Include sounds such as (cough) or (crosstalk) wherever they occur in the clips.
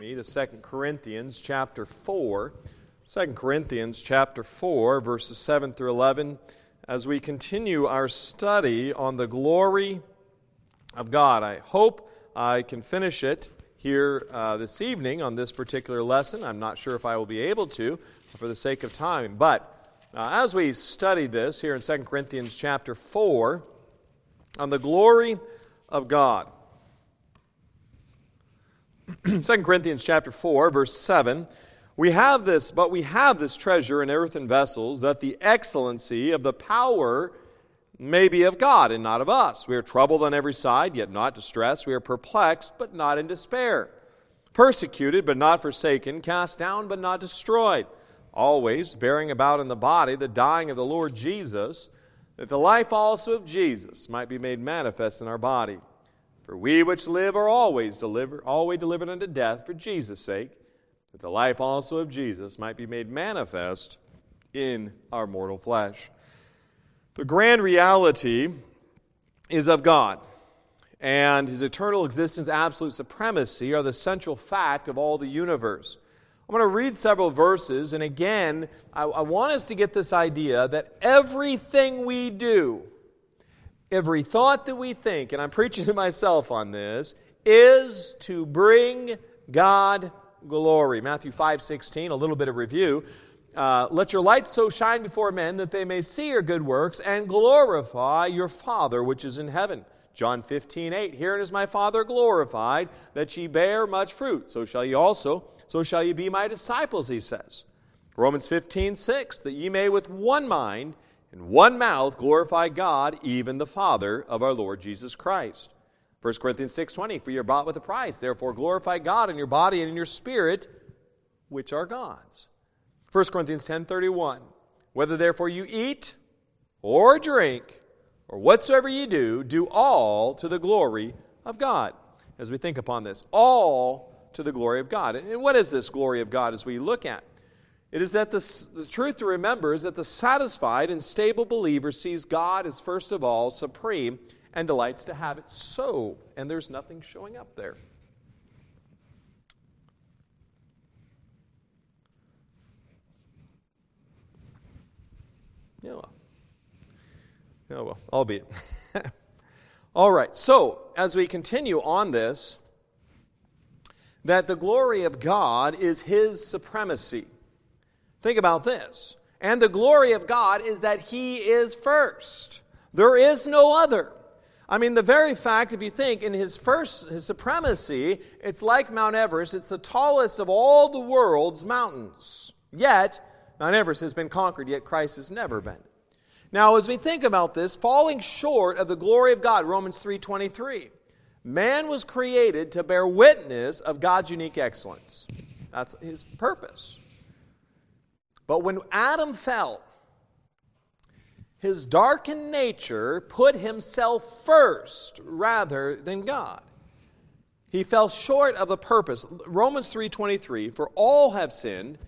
me to 2 Corinthians chapter 4. 2 Corinthians chapter 4, verses 7 through 11, as we continue our study on the glory of God. I hope I can finish it here uh, this evening on this particular lesson. I'm not sure if I will be able to for the sake of time. But uh, as we study this here in 2 Corinthians chapter 4, on the glory of God. (clears throat) 2 Corinthians chapter 4 verse 7 we have this but we have this treasure in earthen vessels that the excellency of the power may be of God and not of us. We are troubled on every side yet not distressed. We are perplexed but not in despair. Persecuted but not forsaken. Cast down but not destroyed. Always bearing about in the body the dying of the Lord Jesus that the life also of Jesus might be made manifest in our body for we which live are always delivered, always delivered unto death for Jesus' sake, that the life also of Jesus might be made manifest in our mortal flesh. The grand reality is of God, and his eternal existence, absolute supremacy are the central fact of all the universe. I'm going to read several verses, and again, I, I want us to get this idea that everything we do, every thought that we think, and I'm preaching to myself on this, is to bring God glory. Matthew 5 16, a little bit of review. Uh, Let your light so shine before men that they may see your good works and glorify your Father which is in heaven. John 15, 8. Herein is my Father glorified, that ye bear much fruit. So shall ye also, so shall ye be my disciples, he says. Romans 15, 6. That ye may with one mind in one mouth glorify God, even the Father of our Lord Jesus Christ. 1 Corinthians 6:20 For you're bought with a price, therefore glorify God in your body and in your spirit, which are God's. 1 Corinthians 10:31 Whether therefore you eat or drink or whatsoever you do, do all to the glory of God. As we think upon this, all to the glory of God. And what is this glory of God as we look at? It is that the, the truth to remember is that the satisfied and stable believer sees God as first of all supreme and delights to have it so, and there's nothing showing up there. Yeah, well. Oh, well, albeit. (laughs) All right, so as we continue on this, that the glory of God is His supremacy. Think about this. And the glory of God is that He is first. There is no other. I mean, the very fact, if you think, in his first, his supremacy, it's like Mount Everest. It's the tallest of all the world's mountains. Yet, Mount Everest has been conquered, yet Christ has never been. Now, as we think about this, falling short of the glory of God, Romans 3.23, man was created to bear witness of God's unique excellence. That's his purpose. But when Adam fell, his darkened nature put himself first rather than God. He fell short of the purpose. Romans 3:23, for all have sinned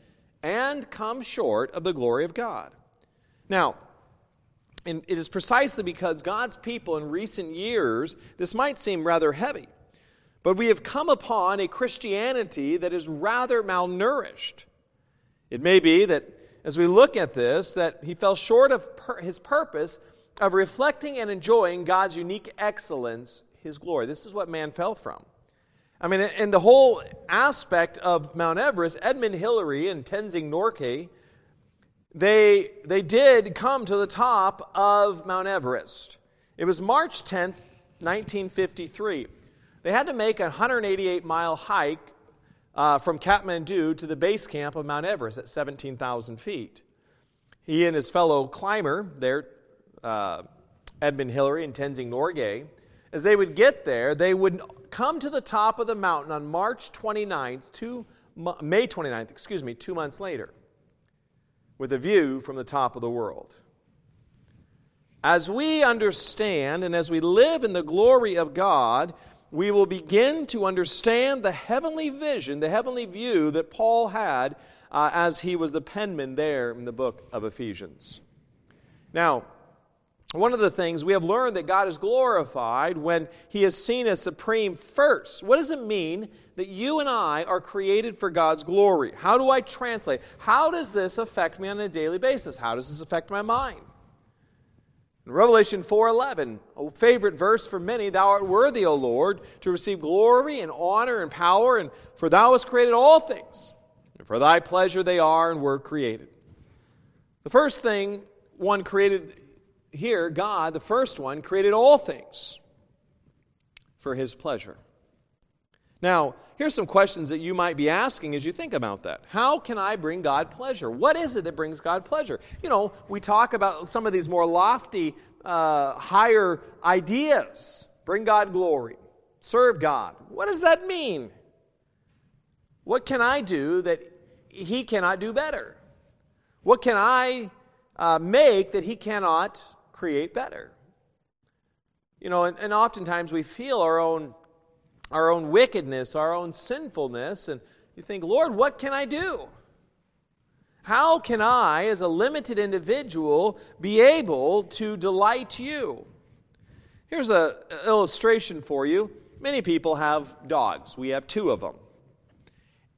and come short of the glory of God. Now, and it is precisely because God's people in recent years, this might seem rather heavy, but we have come upon a Christianity that is rather malnourished. It may be that as we look at this, that he fell short of per- his purpose of reflecting and enjoying God's unique excellence, his glory. This is what man fell from. I mean, in the whole aspect of Mount Everest, Edmund Hillary and Tenzing Norgay, they, they did come to the top of Mount Everest. It was March 10th, 1953. They had to make a 188 mile hike uh, from Kathmandu to the base camp of Mount Everest at 17,000 feet. He and his fellow climber there, uh, Edmund Hillary and Tenzing Norgay, as they would get there, they would come to the top of the mountain on March 29th, two, May 29th, excuse me, two months later, with a view from the top of the world. As we understand and as we live in the glory of God, we will begin to understand the heavenly vision, the heavenly view that Paul had uh, as he was the penman there in the book of Ephesians. Now, one of the things we have learned that God is glorified when He is seen as supreme first. What does it mean that you and I are created for God's glory? How do I translate? How does this affect me on a daily basis? How does this affect my mind? In Revelation 4:11, a favorite verse for many, thou art worthy, O Lord, to receive glory and honor and power, and for thou hast created all things, and for thy pleasure they are and were created. The first thing one created here, God, the first one, created all things for his pleasure. Now, here's some questions that you might be asking as you think about that. How can I bring God pleasure? What is it that brings God pleasure? You know, we talk about some of these more lofty, uh, higher ideas. Bring God glory, serve God. What does that mean? What can I do that He cannot do better? What can I uh, make that He cannot create better. You know, and, and oftentimes we feel our own, our own wickedness, our own sinfulness, and you think, Lord, what can I do? How can I, as a limited individual, be able to delight you? Here's an illustration for you. Many people have dogs. We have two of them.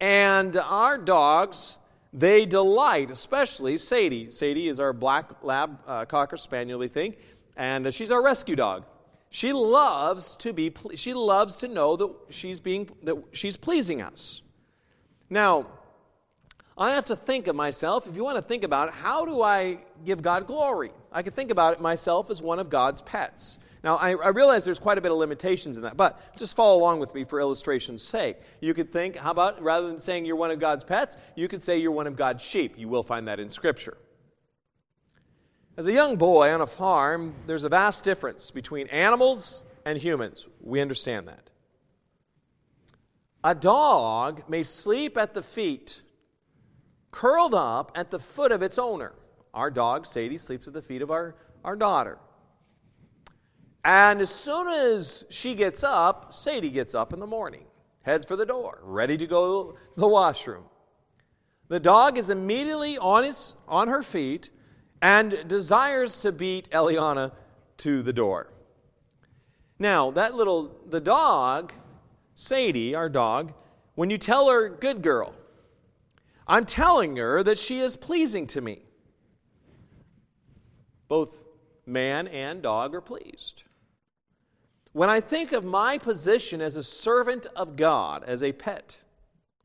And our dogs they delight, especially Sadie. Sadie is our black lab uh, cocker spaniel, we think, and she's our rescue dog. She loves to be. She loves to know that she's being that she's pleasing us. Now, I have to think of myself. If you want to think about it, how do I give God glory? I could think about it myself as one of God's pets. Now, I, I, realize there's quite a bit of limitations in that, but just follow along with me for illustration's sake. You could think, how about rather than saying you're one of God's pets, you could say you're one of God's sheep. You will find that in Scripture. As a young boy on a farm, there's a vast difference between animals and humans. We understand that. A dog may sleep at the feet, curled up at the foot of its owner. Our dog, Sadie, sleeps at the feet of our, our daughter. And as soon as she gets up, Sadie gets up in the morning, heads for the door, ready to go to the washroom. The dog is immediately on, his, on her feet and desires to beat Eliana to the door. Now, that little, the dog, Sadie, our dog, when you tell her, good girl, I'm telling her that she is pleasing to me. Both man and dog are pleased. When I think of my position as a servant of God, as a pet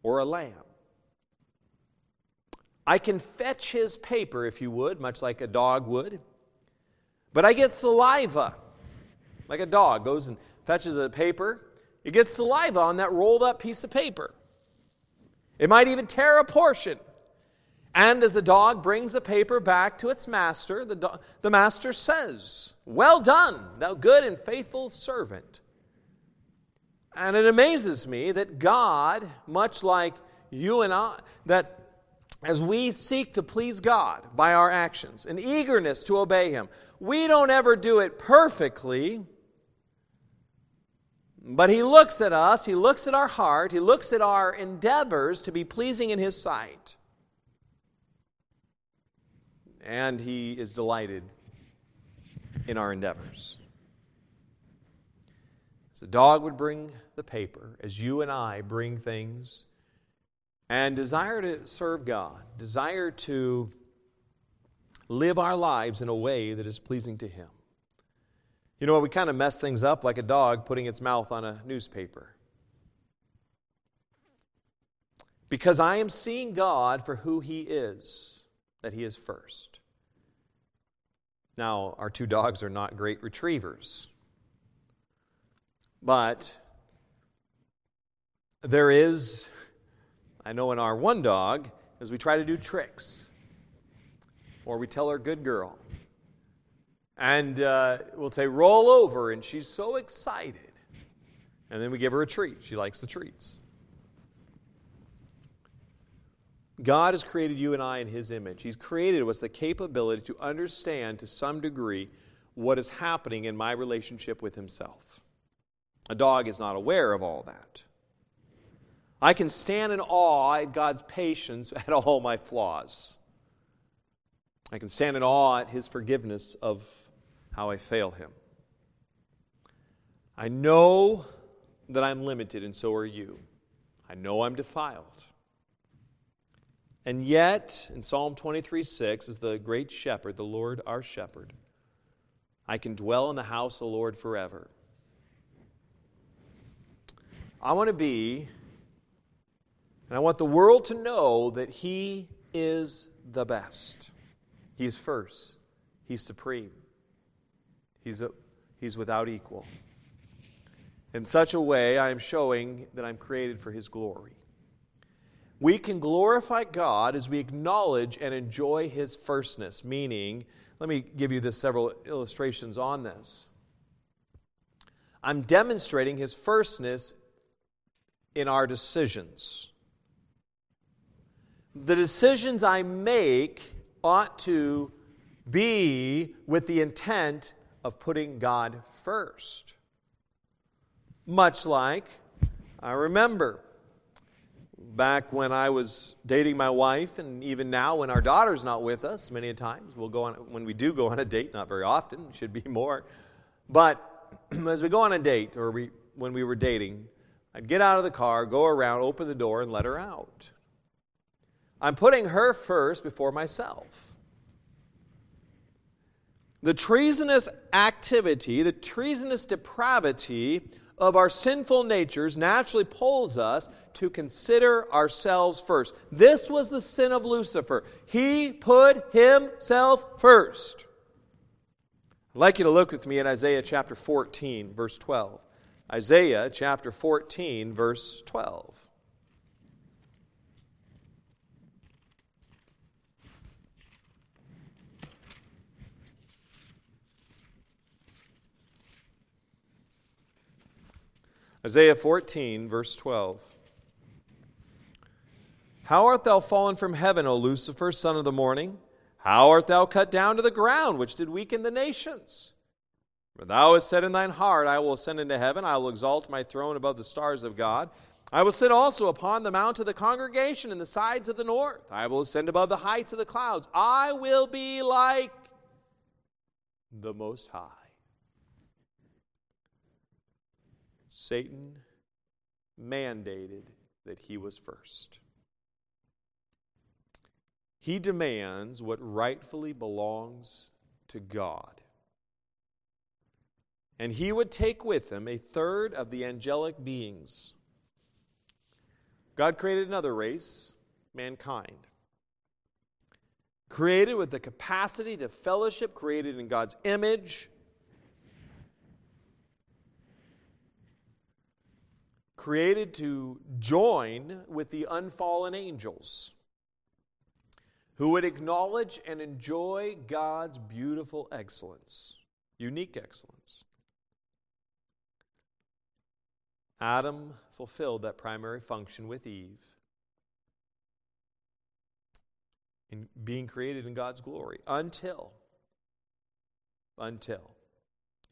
or a lamb, I can fetch his paper, if you would, much like a dog would, but I get saliva, like a dog goes and fetches a paper. It gets saliva on that rolled up piece of paper. It might even tear a portion. And as the dog brings the paper back to its master, the, do- the master says, Well done, thou good and faithful servant. And it amazes me that God, much like you and I, that as we seek to please God by our actions, an eagerness to obey Him, we don't ever do it perfectly. But he looks at us, he looks at our heart, he looks at our endeavors to be pleasing in his sight and He is delighted in our endeavors. As the dog would bring the paper, as you and I bring things, and desire to serve God, desire to live our lives in a way that is pleasing to Him. You know? We kind of mess things up like a dog putting its mouth on a newspaper. Because I am seeing God for who He is that he is first. Now, our two dogs are not great retrievers, but there is, I know in our one dog, as we try to do tricks, or we tell her, good girl. And uh, we'll say, roll over, and she's so excited. And then we give her a treat. She likes the treats. God has created you and I in His image. He's created us the capability to understand to some degree what is happening in my relationship with Himself. A dog is not aware of all that. I can stand in awe at God's patience at all my flaws. I can stand in awe at His forgiveness of how I fail him. I know that I'm limited, and so are you. I know I'm defiled. And yet, in Psalm 23 6, as the great shepherd, the Lord our shepherd, I can dwell in the house of the Lord forever. I want to be, and I want the world to know that He is the best. He's first, He's supreme, He's, a, he's without equal. In such a way, I am showing that I'm created for His glory. We can glorify God as we acknowledge and enjoy His firstness, meaning, let me give you this several illustrations on this. I'm demonstrating His firstness in our decisions. The decisions I make ought to be with the intent of putting God first. Much like, I remember back when I was dating my wife, and even now when our daughter's not with us, many times we'll go on, when we do go on a date, not very often, should be more. But (clears throat) as we go on a date, or we, when we were dating, I'd get out of the car, go around, open the door, and let her out. I'm putting her first before myself. The treasonous activity, the treasonous depravity of our sinful natures naturally pulls us to consider ourselves first. This was the sin of Lucifer. He put himself first. I'd like you to look with me in Isaiah chapter 14, verse 12. Isaiah chapter 14, verse 12. Isaiah 14, verse 12. How art thou fallen from heaven, O Lucifer, son of the morning? How art thou cut down to the ground, which did weaken the nations? For thou hast said in thine heart, I will ascend into heaven, I will exalt my throne above the stars of God. I will sit also upon the mount of the congregation in the sides of the north. I will ascend above the heights of the clouds. I will be like the Most High. Satan mandated that he was first. He demands what rightfully belongs to God. And he would take with him a third of the angelic beings. God created another race, mankind. Created with the capacity to fellowship, created in God's image created to join with the unfallen angels who would acknowledge and enjoy God's beautiful excellence, unique excellence. Adam fulfilled that primary function with Eve in being created in God's glory until until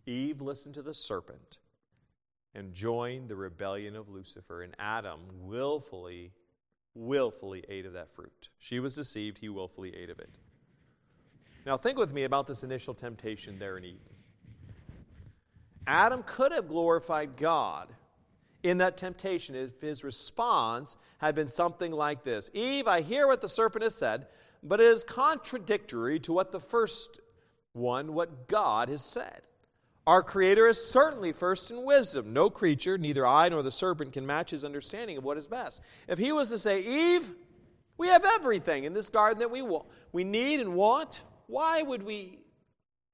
Eve listened to the serpent and joined the rebellion of Lucifer. And Adam willfully, willfully ate of that fruit. She was deceived, he willfully ate of it. Now, think with me about this initial temptation there in Eden. Adam could have glorified God in that temptation if his response had been something like this Eve, I hear what the serpent has said, but it is contradictory to what the first one, what God has said. Our Creator is certainly first in wisdom. No creature, neither I nor the serpent, can match his understanding of what is best. If he was to say, Eve, we have everything in this garden that we, want, we need and want, why would we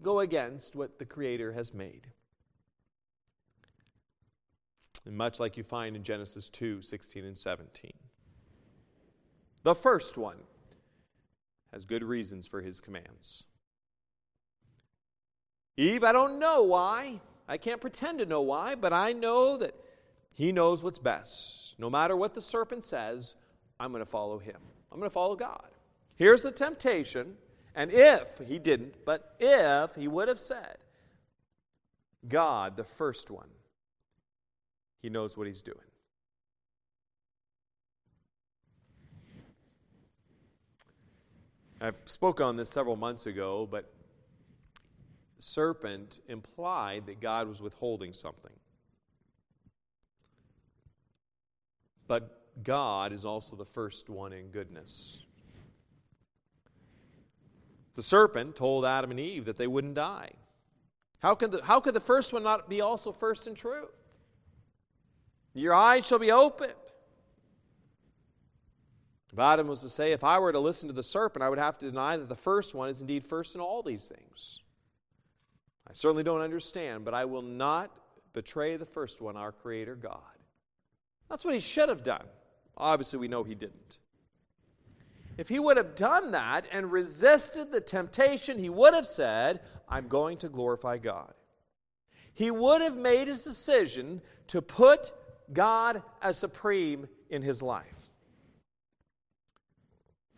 go against what the Creator has made? And much like you find in Genesis 2 16 and 17. The first one has good reasons for his commands. Eve, I don't know why. I can't pretend to know why, but I know that he knows what's best. No matter what the serpent says, I'm going to follow him. I'm going to follow God. Here's the temptation, and if he didn't, but if he would have said, God, the first one, he knows what he's doing. I spoke on this several months ago, but serpent implied that God was withholding something. But God is also the first one in goodness. The serpent told Adam and Eve that they wouldn't die. How could the, how could the first one not be also first in truth? Your eyes shall be opened. If Adam was to say, if I were to listen to the serpent, I would have to deny that the first one is indeed first in all these things. I certainly don't understand, but I will not betray the first one, our Creator God. That's what he should have done. Obviously, we know he didn't. If he would have done that and resisted the temptation, he would have said, I'm going to glorify God. He would have made his decision to put God as supreme in his life.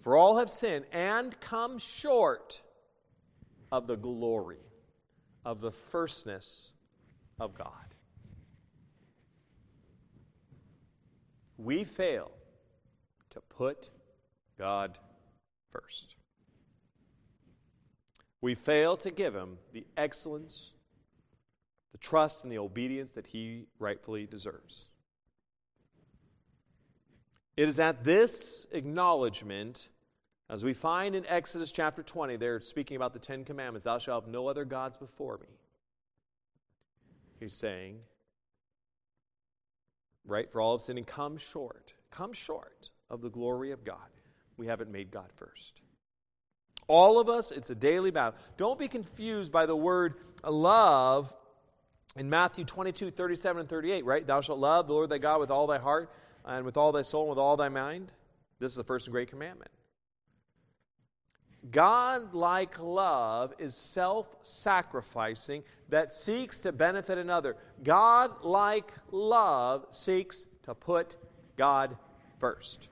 For all have sinned and come short of the glory, of the firstness of God. We fail to put God first. We fail to give him the excellence, the trust, and the obedience that he rightfully deserves. It is at this acknowledgement, as we find in Exodus chapter 20, they're speaking about the Ten Commandments Thou shalt have no other gods before me. He's saying, right, for all of sin sinning, come short, come short of the glory of God we haven't made God first. All of us, it's a daily battle. Don't be confused by the word love in Matthew 22, 37, and 38, right? Thou shalt love the Lord thy God with all thy heart and with all thy soul and with all thy mind. This is the first and great commandment. God like love is self sacrificing that seeks to benefit another. God like love seeks to put God first.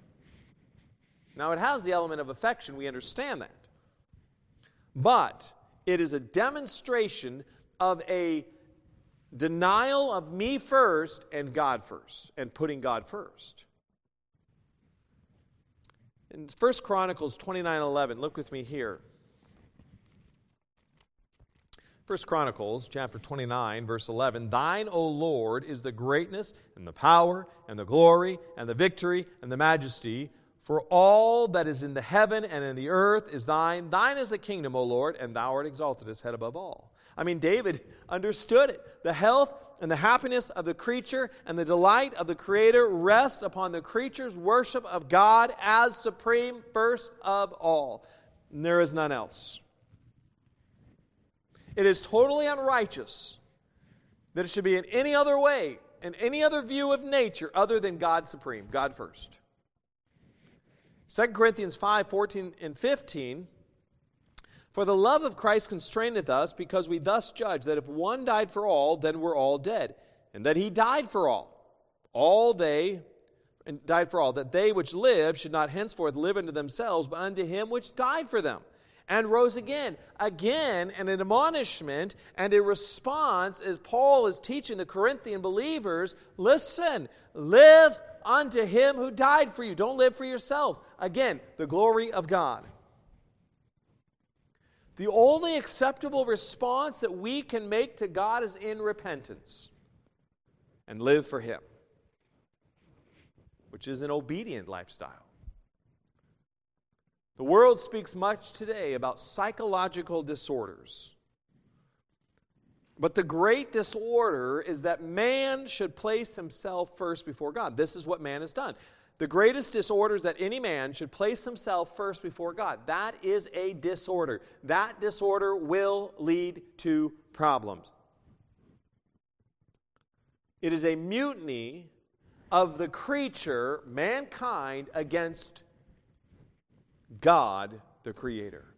Now, it has the element of affection, we understand that. But it is a demonstration of a denial of me first and God first, and putting God first. In 1 Chronicles 29 11, look with me here. 1 Chronicles chapter 29 verse 11 Thine O Lord is the greatness and the power and the glory and the victory and the majesty for all that is in the heaven and in the earth is thine. Thine is the kingdom, O Lord, and thou art exalted as head above all. I mean, David understood it. The health and the happiness of the creature and the delight of the Creator rest upon the creature's worship of God as supreme, first of all. And there is none else. It is totally unrighteous that it should be in any other way, in any other view of nature other than God supreme, God first. 2 Corinthians 5 14 and 15. For the love of Christ constraineth us, because we thus judge that if one died for all, then we're all dead, and that he died for all. All they, and died for all, that they which live should not henceforth live unto themselves, but unto him which died for them, and rose again. Again, an admonishment and a response as Paul is teaching the Corinthian believers listen, live unto him who died for you. Don't live for yourselves. Again, the glory of God. The only acceptable response that we can make to God is in repentance and live for Him, which is an obedient lifestyle. The world speaks much today about psychological disorders. But the great disorder is that man should place himself first before God. This is what man has done. The greatest disorder is that any man should place himself first before God. That is a disorder. That disorder will lead to problems. It is a mutiny of the creature, mankind, against God, the Creator.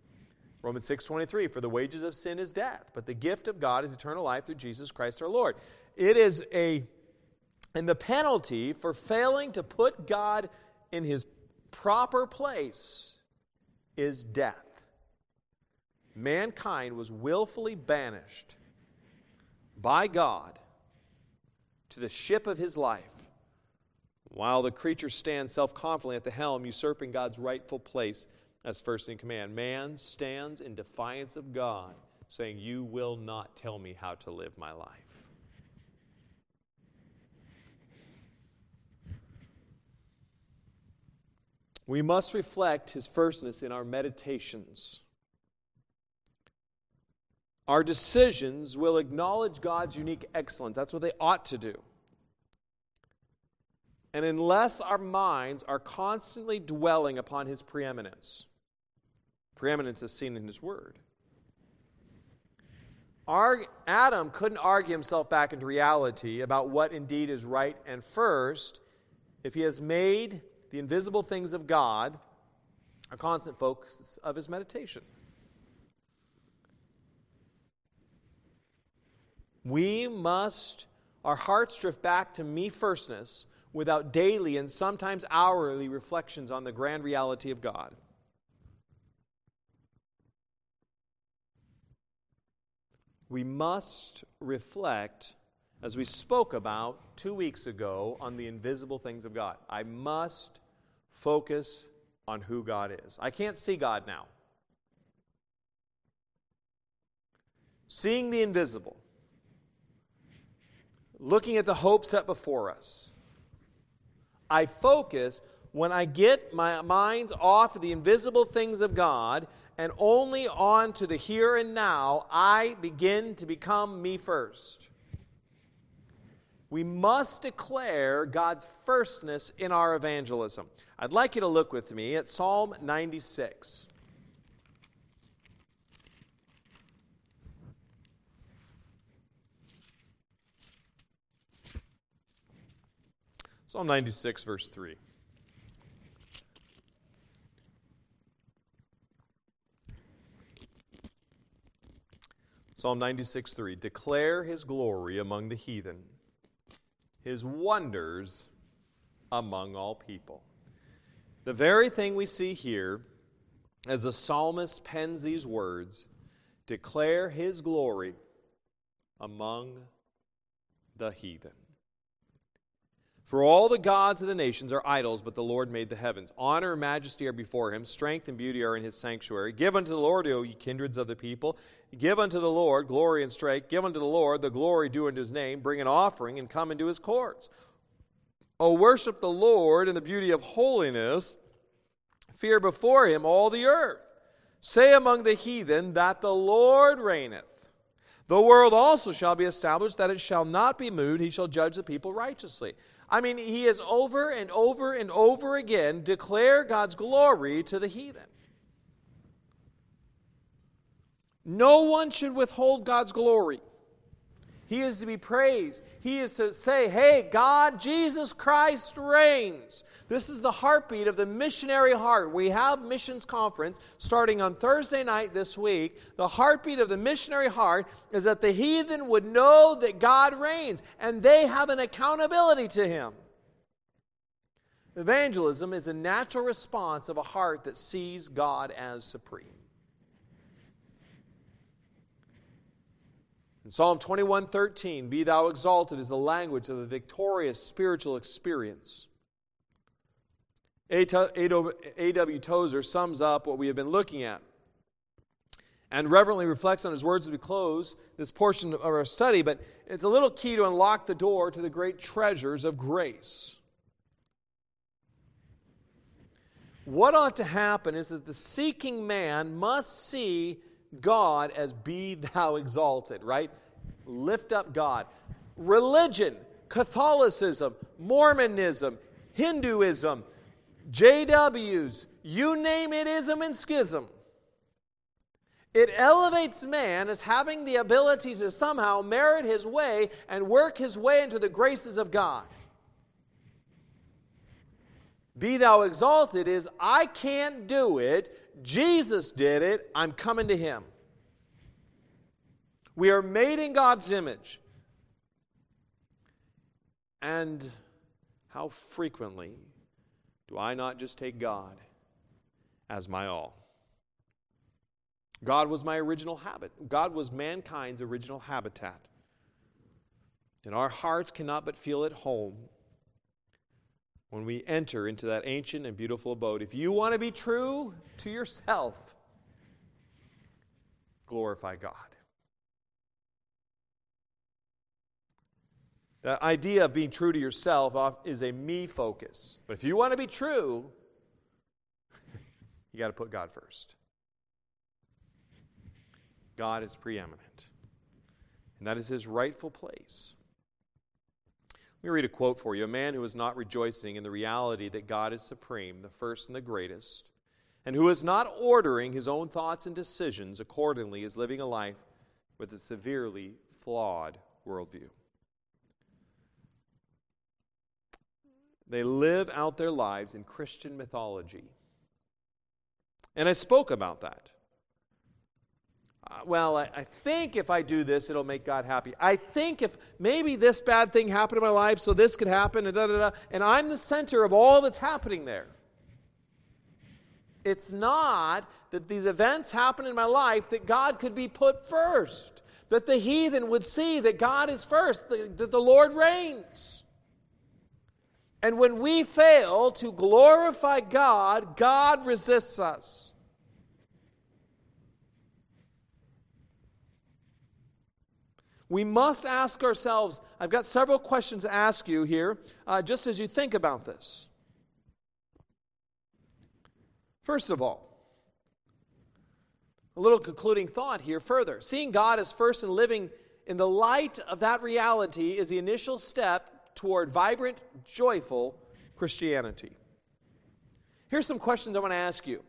Romans 6:23 for the wages of sin is death but the gift of God is eternal life through Jesus Christ our Lord. It is a and the penalty for failing to put God in his proper place is death. Mankind was willfully banished by God to the ship of his life while the creature stands self confidently at the helm, usurping God's rightful place as first in command. Man stands in defiance of God, saying, You will not tell me how to live my life. We must reflect his firstness in our meditations. Our decisions will acknowledge God's unique excellence. That's what they ought to do. And unless our minds are constantly dwelling upon his preeminence, preeminence is seen in his word. Our, Adam couldn't argue himself back into reality about what indeed is right and first if he has made the invisible things of God a constant focus of his meditation. We must, our hearts drift back to me firstness without daily and sometimes hourly reflections on the grand reality of God. We must reflect, as we spoke about two weeks ago, on the invisible things of God. I must focus on who God is. I can't see God now. Seeing the invisible, looking at the hope set before us. I focus when I get my mind off of the invisible things of God and only on to the here and now, I begin to become me first. We must declare God's firstness in our evangelism. I'd like you to look with me at Psalm 96. Psalm 96, verse 3. Psalm 96, 3. Declare his glory among the heathen, his wonders among all people. The very thing we see here, as the psalmist pens these words, declare his glory among the heathen. For all the gods of the nations are idols, but the Lord made the heavens. Honor and majesty are before him, strength and beauty are in his sanctuary. Give unto the Lord, O ye kindreds of the people. Give unto the Lord glory and strength. Give unto the Lord the glory due unto his name. Bring an offering and come into his courts. O worship the Lord in the beauty of holiness. Fear before him all the earth. Say among the heathen that the Lord reigneth. The world also shall be established, that it shall not be moved. He shall judge the people righteously. I mean, he has over and over and over again declared God's glory to the heathen. No one should withhold God's glory. He is to be praised. He is to say, Hey, God, Jesus Christ reigns. This is the heartbeat of the missionary heart. We have missions conference starting on Thursday night this week. The heartbeat of the missionary heart is that the heathen would know that God reigns and they have an accountability to Him. Evangelism is a natural response of a heart that sees God as supreme. In Psalm 21:13, "Be thou exalted" is the language of a victorious spiritual experience. A.W. Tozer sums up what we have been looking at and reverently reflects on his words as we close this portion of our study, but it's a little key to unlock the door to the great treasures of grace. What ought to happen is that the seeking man must see God as be thou exalted, right? Lift up God. Religion, Catholicism, Mormonism, Hinduism, JWs, you name it, ism and schism. It elevates man as having the ability to somehow merit his way and work his way into the graces of God. Be thou exalted is I can't do it. Jesus did it. I'm coming to him. We are made in God's image. And how frequently do I not just take God as my all? God was my original habit. God was mankind's original habitat. And our hearts cannot but feel at home when we enter into that ancient and beautiful abode. If you want to be true to yourself, glorify God. The idea of being true to yourself is a me focus. But if you want to be true, (laughs) you got to put God first. God is preeminent, and that is his rightful place. Let me read a quote for you. A man who is not rejoicing in the reality that God is supreme, the first and the greatest, and who is not ordering his own thoughts and decisions accordingly is living a life with a severely flawed worldview. They live out their lives in Christian mythology. And I spoke about that. Well, I, I, think if I do this, it'll make God happy. I think if maybe this bad thing happened in my life, so this could happen, and da da da, and I'm the center of all that's happening there. It's not that these events happen in my life that God could be put first, that the heathen would see that God is first, that the Lord reigns. And when we fail to glorify God, God resists us. We must ask ourselves, I've got several questions to ask you here, uh, just as you think about this. First of all, a little concluding thought here further. Seeing God as first and living in the light of that reality is the initial step toward vibrant, joyful Christianity. Here's some questions I want to ask you.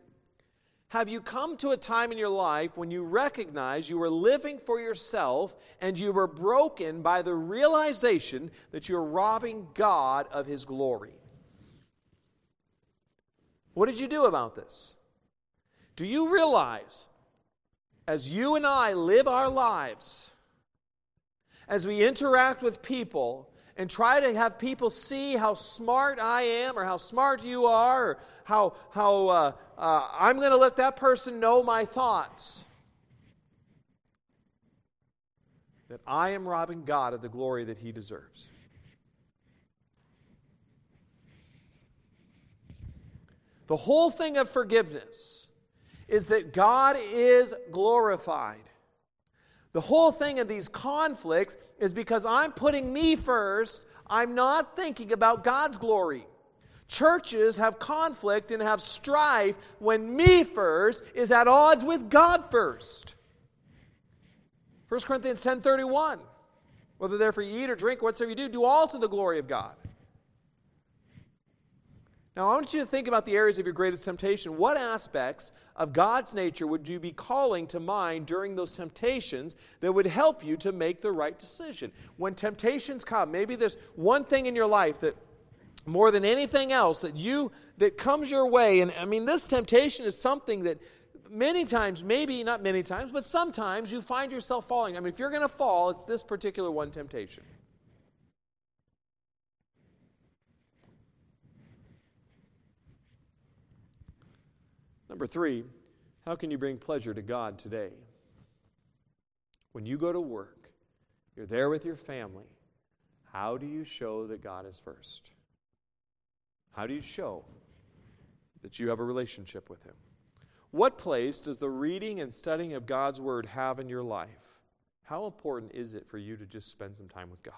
Have you come to a time in your life when you recognize you were living for yourself and you were broken by the realization that you're robbing God of His glory? What did you do about this? Do you realize, as you and I live our lives, as we interact with people and try to have people see how smart I am or how smart you are or how, how uh, uh, I'm going to let that person know my thoughts, that I am robbing God of the glory that he deserves. The whole thing of forgiveness is that God is glorified. The whole thing of these conflicts is because I'm putting me first, I'm not thinking about God's glory. Churches have conflict and have strife when me first is at odds with God first. 1 Corinthians 10:31 Whether therefore you eat or drink whatsoever you do do all to the glory of God. Now, I want you to think about the areas of your greatest temptation. What aspects of God's nature would you be calling to mind during those temptations that would help you to make the right decision? When temptations come, maybe there's one thing in your life that more than anything else that you that comes your way and I mean this temptation is something that many times, maybe not many times, but sometimes you find yourself falling. I mean, if you're going to fall, it's this particular one temptation. Number three, how can you bring pleasure to God today? When you go to work, you're there with your family, how do you show that God is first? How do you show that you have a relationship with Him? What place does the reading and studying of God's Word have in your life? How important is it for you to just spend some time with God?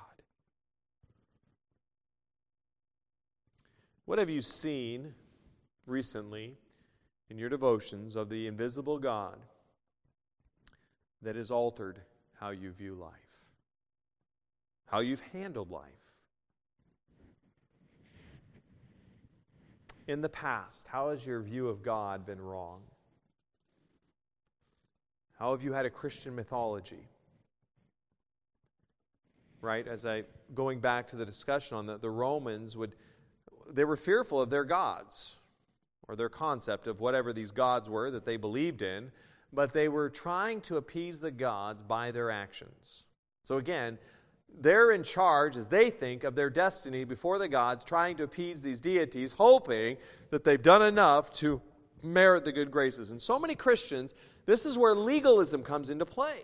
What have you seen recently in your devotions of the invisible God that has altered how you view life, how you've handled life. In the past, how has your view of God been wrong? How have you had a Christian mythology? Right? As I going back to the discussion on that, the Romans would they were fearful of their gods or their concept of whatever these gods were that they believed in, but they were trying to appease the gods by their actions. So again, they're in charge as they think of their destiny before the gods, trying to appease these deities, hoping that they've done enough to merit the good graces. And so many Christians, this is where legalism comes into play.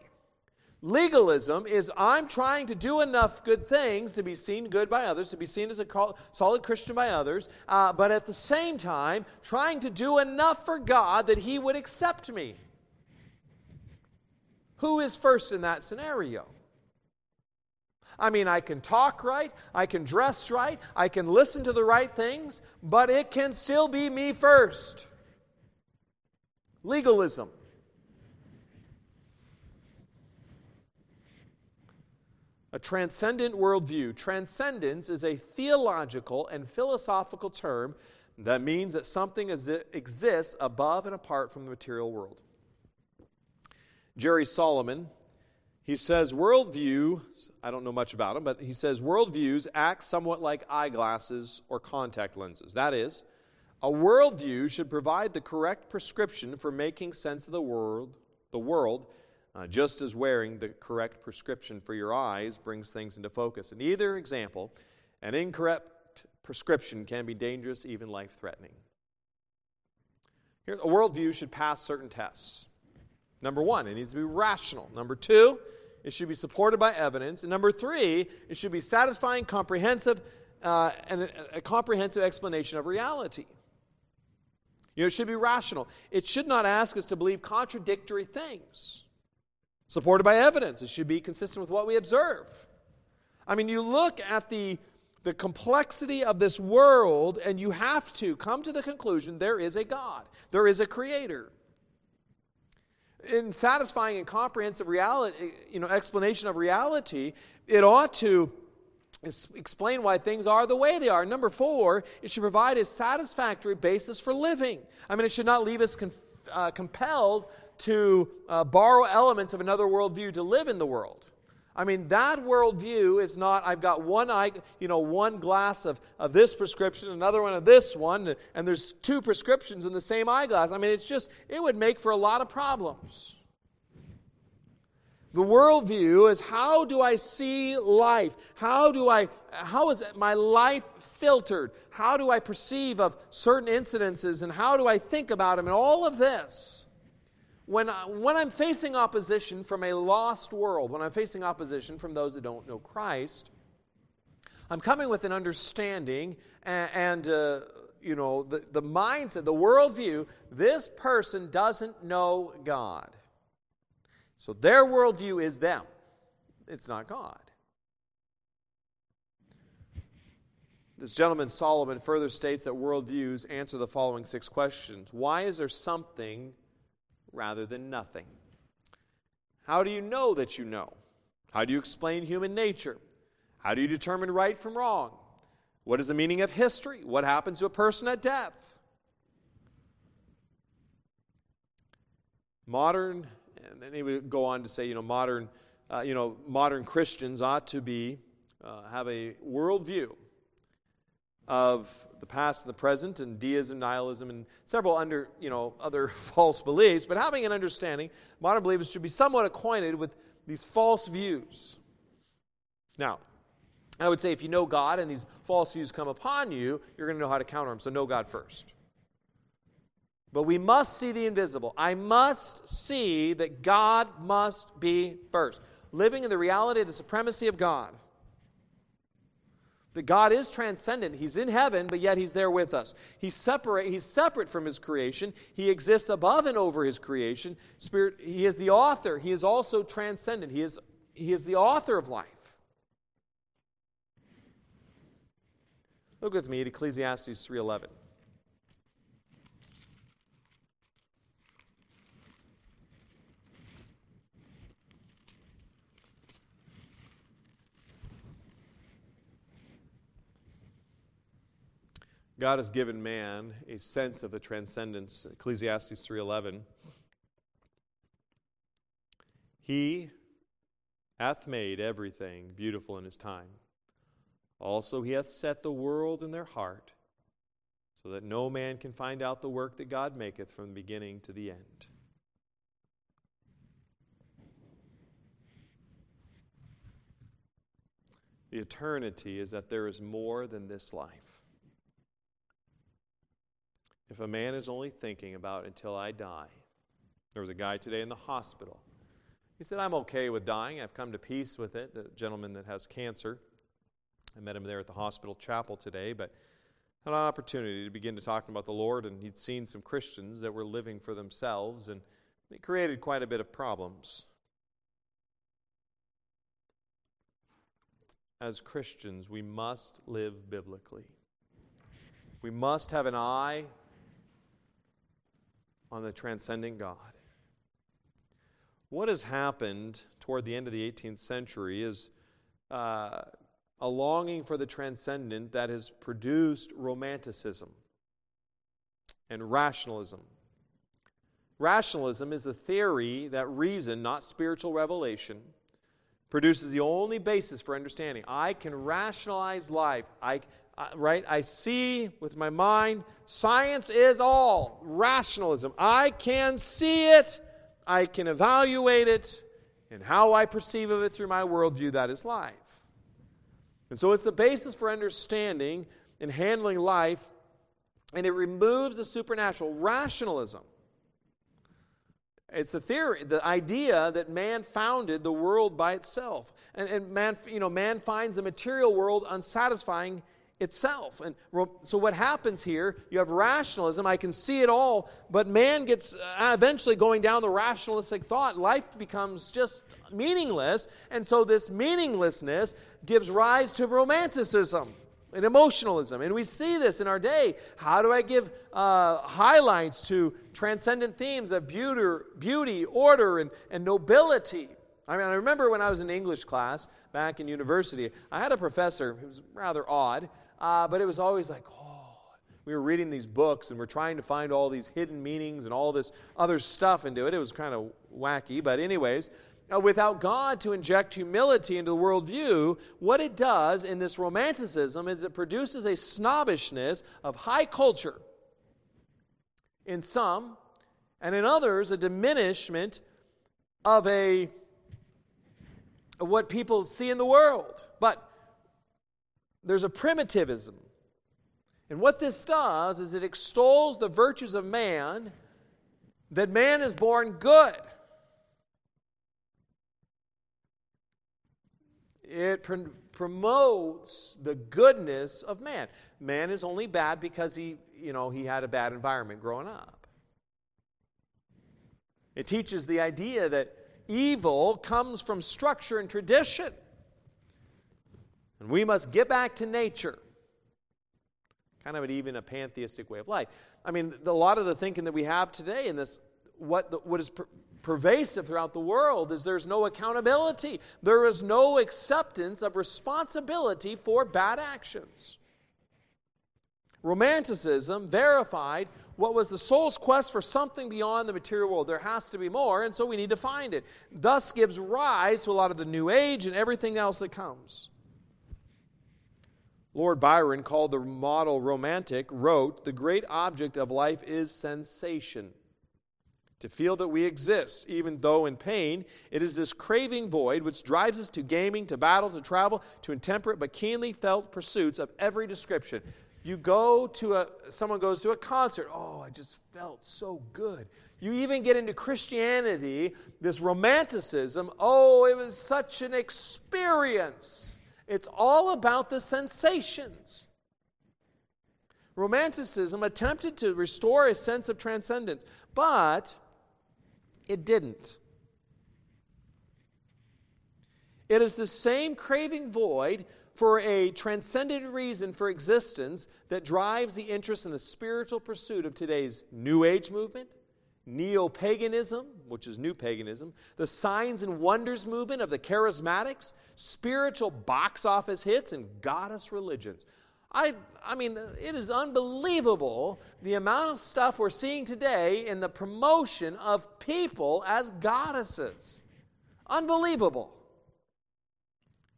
Legalism is I'm trying to do enough good things to be seen good by others, to be seen as a solid Christian by others, uh, but at the same time, trying to do enough for God that He would accept me. Who is first in that scenario? I mean, I can talk right, I can dress right, I can listen to the right things, but it can still be me first. Legalism. A transcendent worldview. Transcendence is a theological and philosophical term that means that something exists above and apart from the material world. Jerry Solomon, he says worldview, I don't know much about him, but he says worldviews act somewhat like eyeglasses or contact lenses. That is, a worldview should provide the correct prescription for making sense of the world, the world, uh, just as wearing the correct prescription for your eyes brings things into focus. In either example, an incorrect prescription can be dangerous, even life threatening. A worldview should pass certain tests. Number one, it needs to be rational. Number two, it should be supported by evidence. And number three, it should be satisfying, comprehensive, uh, and a, a comprehensive explanation of reality. You know, it should be rational. It should not ask us to believe contradictory things. Supported by evidence. It should be consistent with what we observe. I mean, you look at the the complexity of this world, and you have to come to the conclusion there is a God, there is a creator. In satisfying and comprehensive reality, you know, explanation of reality, it ought to explain why things are the way they are. Number four, it should provide a satisfactory basis for living. I mean, it should not leave us con- uh, compelled to uh, borrow elements of another worldview to live in the world. I mean, that worldview is not, I've got one eye, you know, one glass of, of this prescription, another one of this one, and there's two prescriptions in the same eyeglass. I mean, it's just, it would make for a lot of problems. The worldview is how do I see life? How do I, how is my life filtered? How do I perceive of certain incidences and how do I think about them and all of this? When, I, when I'm facing opposition from a lost world, when I'm facing opposition from those that don't know Christ, I'm coming with an understanding and, and uh, you know, the, the mindset, the worldview, this person doesn't know God. So their worldview is them, it's not God. This gentleman, Solomon, further states that worldviews answer the following six questions Why is there something rather than nothing. How do you know that you know? How do you explain human nature? How do you determine right from wrong? What is the meaning of history? What happens to a person at death? Modern, and then he would go on to say, you know, modern, uh, you know, modern Christians ought to be uh, have a worldview of the past and the present and deism, nihilism, and several under, you know, other (laughs) false beliefs, but having an understanding, modern believers should be somewhat acquainted with these false views. Now, I would say if you know God and these false views come upon you, you're going to know how to counter them. So know God first. But we must see the invisible. I must see that God must be first. Living in the reality of the supremacy of God. That God is transcendent. He's in heaven, but yet He's there with us. He's separate, he's separate from His creation. He exists above and over His creation. Spirit, He is the author. He is also transcendent. He is, he is the author of life. Look with me at Ecclesiastes 3:11. God has given man a sense of the transcendence. Ecclesiastes 3:11. He hath made everything beautiful in his time. Also he hath set the world in their heart, so that no man can find out the work that God maketh from the beginning to the end. The eternity is that there is more than this life. If a man is only thinking about until I die, there was a guy today in the hospital. He said, I'm okay with dying. I've come to peace with it. The gentleman that has cancer. I met him there at the hospital chapel today, but had an opportunity to begin to talk about the Lord, and he'd seen some Christians that were living for themselves, and it created quite a bit of problems. as Christians, we must live biblically. We must have an eye on the transcendent God. What has happened toward the end of the 18th century is uh, a longing for the transcendent that has produced romanticism and rationalism. Rationalism is the theory that reason, not spiritual revelation, produces the only basis for understanding. I can rationalize life. I, uh, right? I see with my mind. Science is all rationalism. I can see it. I can evaluate it. And how I perceive of it through my worldview, that is life. And so it's the basis for understanding and handling life, and it removes the supernatural. Rationalism. It's the theory, the idea that man founded the world by itself. And, and man, you know, man finds the material world unsatisfying itself. And so what happens here, you have rationalism, I can see it all, but man gets uh, eventually going down the rationalistic thought. Life becomes just meaningless, and so this meaninglessness gives rise to romanticism and emotionalism. And we see this in our day. How do I give uh, highlights to transcendent themes of beauty, beauty order, and, and nobility? I mean, I remember when I was in English class back in university, I had a professor who was rather odd. Uh, but it was always like, oh, we were reading these books and we're trying to find all these hidden meanings and all this other stuff into it. It was kind of wacky, but, anyways, without God to inject humility into the worldview, what it does in this romanticism is it produces a snobbishness of high culture in some, and in others, a diminishment of a of what people see in the world. But there's a primitivism. And what this does is it extols the virtues of man, that man is born good. It pr- promotes the goodness of man. Man is only bad because he, you know, he had a bad environment growing up. It teaches the idea that evil comes from structure and tradition. And we must get back to nature. Kind of an, even a pantheistic way of life. I mean, a lot of the thinking that we have today in this, what, the, what is pervasive throughout the world is there's no accountability. There is no acceptance of responsibility for bad actions. Romanticism verified what was the soul's quest for something beyond the material world. There has to be more, and so we need to find it. Thus gives rise to a lot of the New Age and everything else that comes. Lord Byron, called the model romantic, wrote The great object of life is sensation. To feel that we exist, even though in pain, it is this craving void which drives us to gaming, to battle, to travel, to intemperate but keenly felt pursuits of every description. You go to a, someone goes to a concert, oh, I just felt so good. You even get into Christianity, this romanticism, oh, it was such an experience. It's all about the sensations. Romanticism attempted to restore a sense of transcendence, but it didn't. It is the same craving void for a transcendent reason for existence that drives the interest in the spiritual pursuit of today's New Age movement, neo paganism, which is new paganism, the signs and wonders movement of the charismatics, spiritual box office hits, and goddess religions. I, I mean, it is unbelievable the amount of stuff we're seeing today in the promotion of people as goddesses. Unbelievable.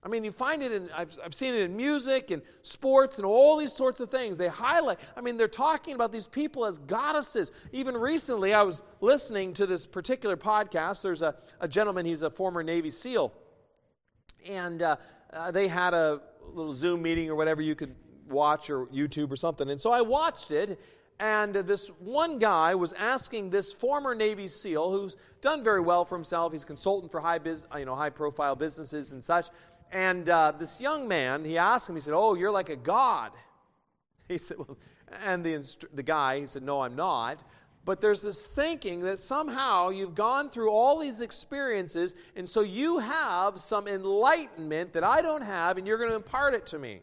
I mean, you find it in, I've, I've seen it in music and sports and all these sorts of things. They highlight, I mean, they're talking about these people as goddesses. Even recently, I was listening to this particular podcast. There's a, a gentleman, he's a former Navy SEAL. And uh, uh, they had a little Zoom meeting or whatever you could watch or YouTube or something. And so I watched it, and this one guy was asking this former Navy SEAL who's done very well for himself. He's a consultant for high, biz, you know, high profile businesses and such. And uh, this young man, he asked him, he said, Oh, you're like a god. (laughs) He said, Well, and the, the guy, he said, No, I'm not. but there's this thinking that somehow you've gone through all these experiences, and so you have some enlightenment that I don't have, and you're going to impart it to me.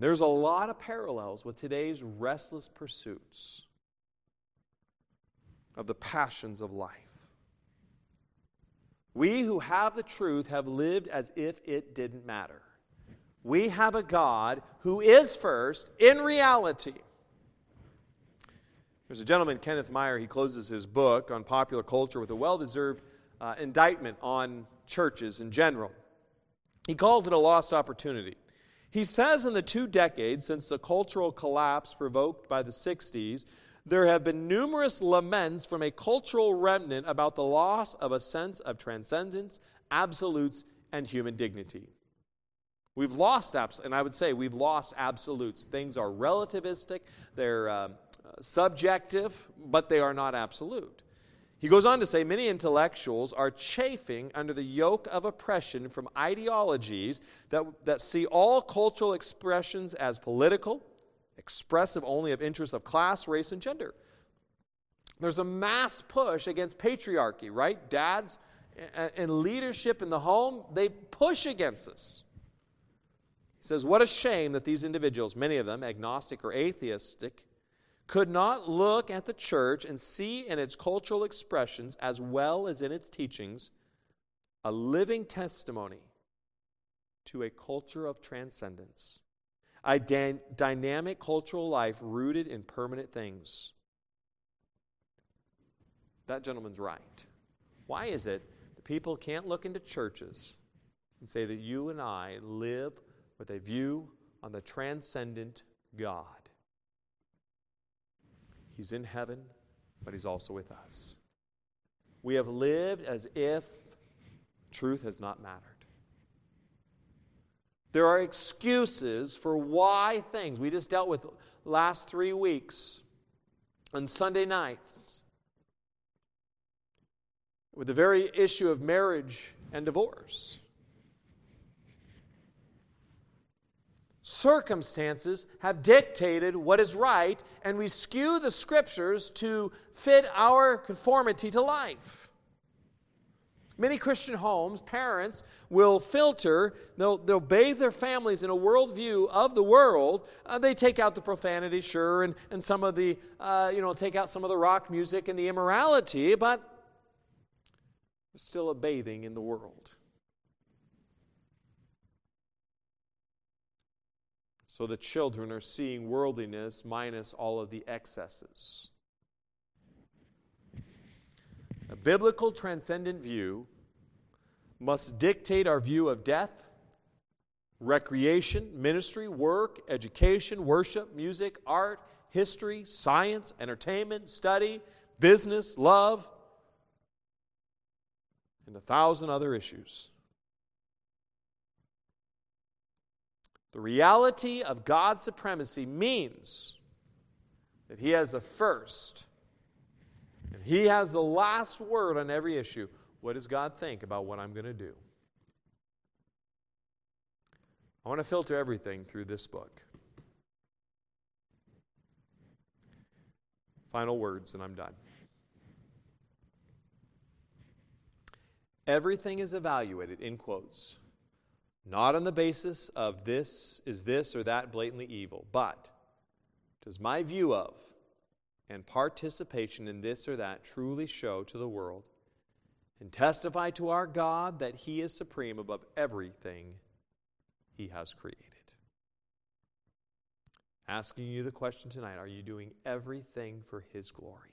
And there's a lot of parallels with today's restless pursuits of the passions of life. We who have the truth have lived as if it didn't matter. We have a God who is first in reality. There's a gentleman, Kenneth Meyer, he closes his book on popular culture with a well deserved uh, indictment on churches in general. He calls it a lost opportunity. He says in the two decades since the cultural collapse provoked by the 60s, there have been numerous laments from a cultural remnant about the loss of a sense of transcendence, absolutes, and human dignity. We've lost, abs- and I would say we've lost absolutes. Things are relativistic, they're uh, subjective, but they are not absolute. He goes on to say many intellectuals are chafing under the yoke of oppression from ideologies that, that see all cultural expressions as political, expressive only of interests of class, race, and gender. There's a mass push against patriarchy, right? Dads and leadership in the home, they push against this. He says, What a shame that these individuals, many of them agnostic or atheistic, could not look at the church and see in its cultural expressions, as well as in its teachings, a living testimony to a culture of transcendence, a dy- dynamic cultural life rooted in permanent things. That gentleman's right. Why is it that people can't look into churches and say that you and I live with a view on the transcendent God? He's in heaven, but He's also with us. We have lived as if truth has not mattered. There are excuses for why things. We just dealt with last three weeks on Sunday nights with the very issue of marriage and divorce. Circumstances have dictated what is right, and we skew the scriptures to fit our conformity to life. Many Christian homes, parents will filter, they'll, they'll bathe their families in a worldview of the world. Uh, they take out the profanity, sure, and, and some of the, uh, you know, take out some of the rock music and the immorality, but there's still a bathing in the world. So the children are seeing worldliness minus all of the excesses. A biblical transcendent view must dictate our view of death, recreation, ministry, work, education, worship, music, art, history, science, entertainment, study, business, love, and a thousand other issues. The reality of God's supremacy means that He has the first and He has the last word on every issue. What does God think about what I'm going to do? I want to filter everything through this book. Final words, and I'm done. Everything is evaluated, in quotes, not on the basis of this is this or that blatantly evil, but does my view of and participation in this or that truly show to the world and testify to our God that He is supreme above everything He has created? Asking you the question tonight are you doing everything for His glory?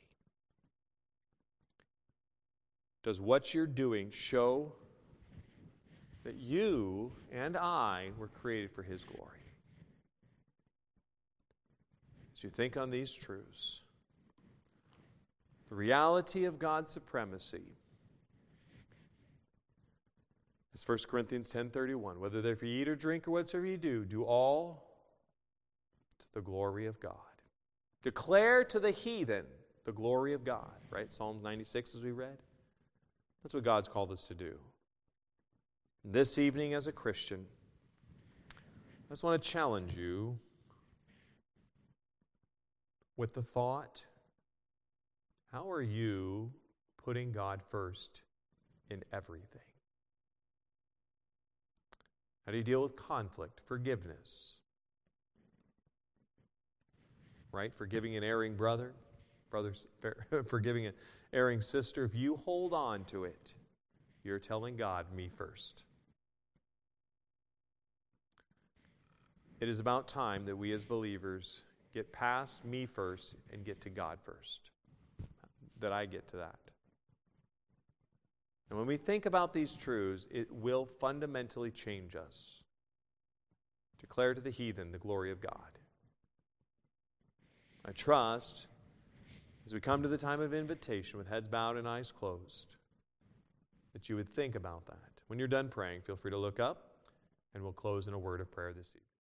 Does what you're doing show that you and I were created for His glory. As you think on these truths, the reality of God's supremacy is 1 Corinthians 10:31, whether therefore you eat or drink or whatsoever you do, do all to the glory of God. Declare to the heathen the glory of God, right? Psalm 96 as we read. That's what God's called us to do this evening as a Christian, I just want to challenge you with the thought how are you putting God first in everything? How do you deal with conflict, forgiveness? Right? Forgiving an erring brother, brothers, (laughs) forgiving an erring sister. If you hold on to it, you're telling God, me first. It is about time that we as believers get past me first and get to God first. That I get to that. And when we think about these truths, it will fundamentally change us. Declare to the heathen the glory of God. I trust as we come to the time of invitation with heads bowed and eyes closed that you would think about that. When you're done praying, feel free to look up and we'll close in a word of prayer this evening.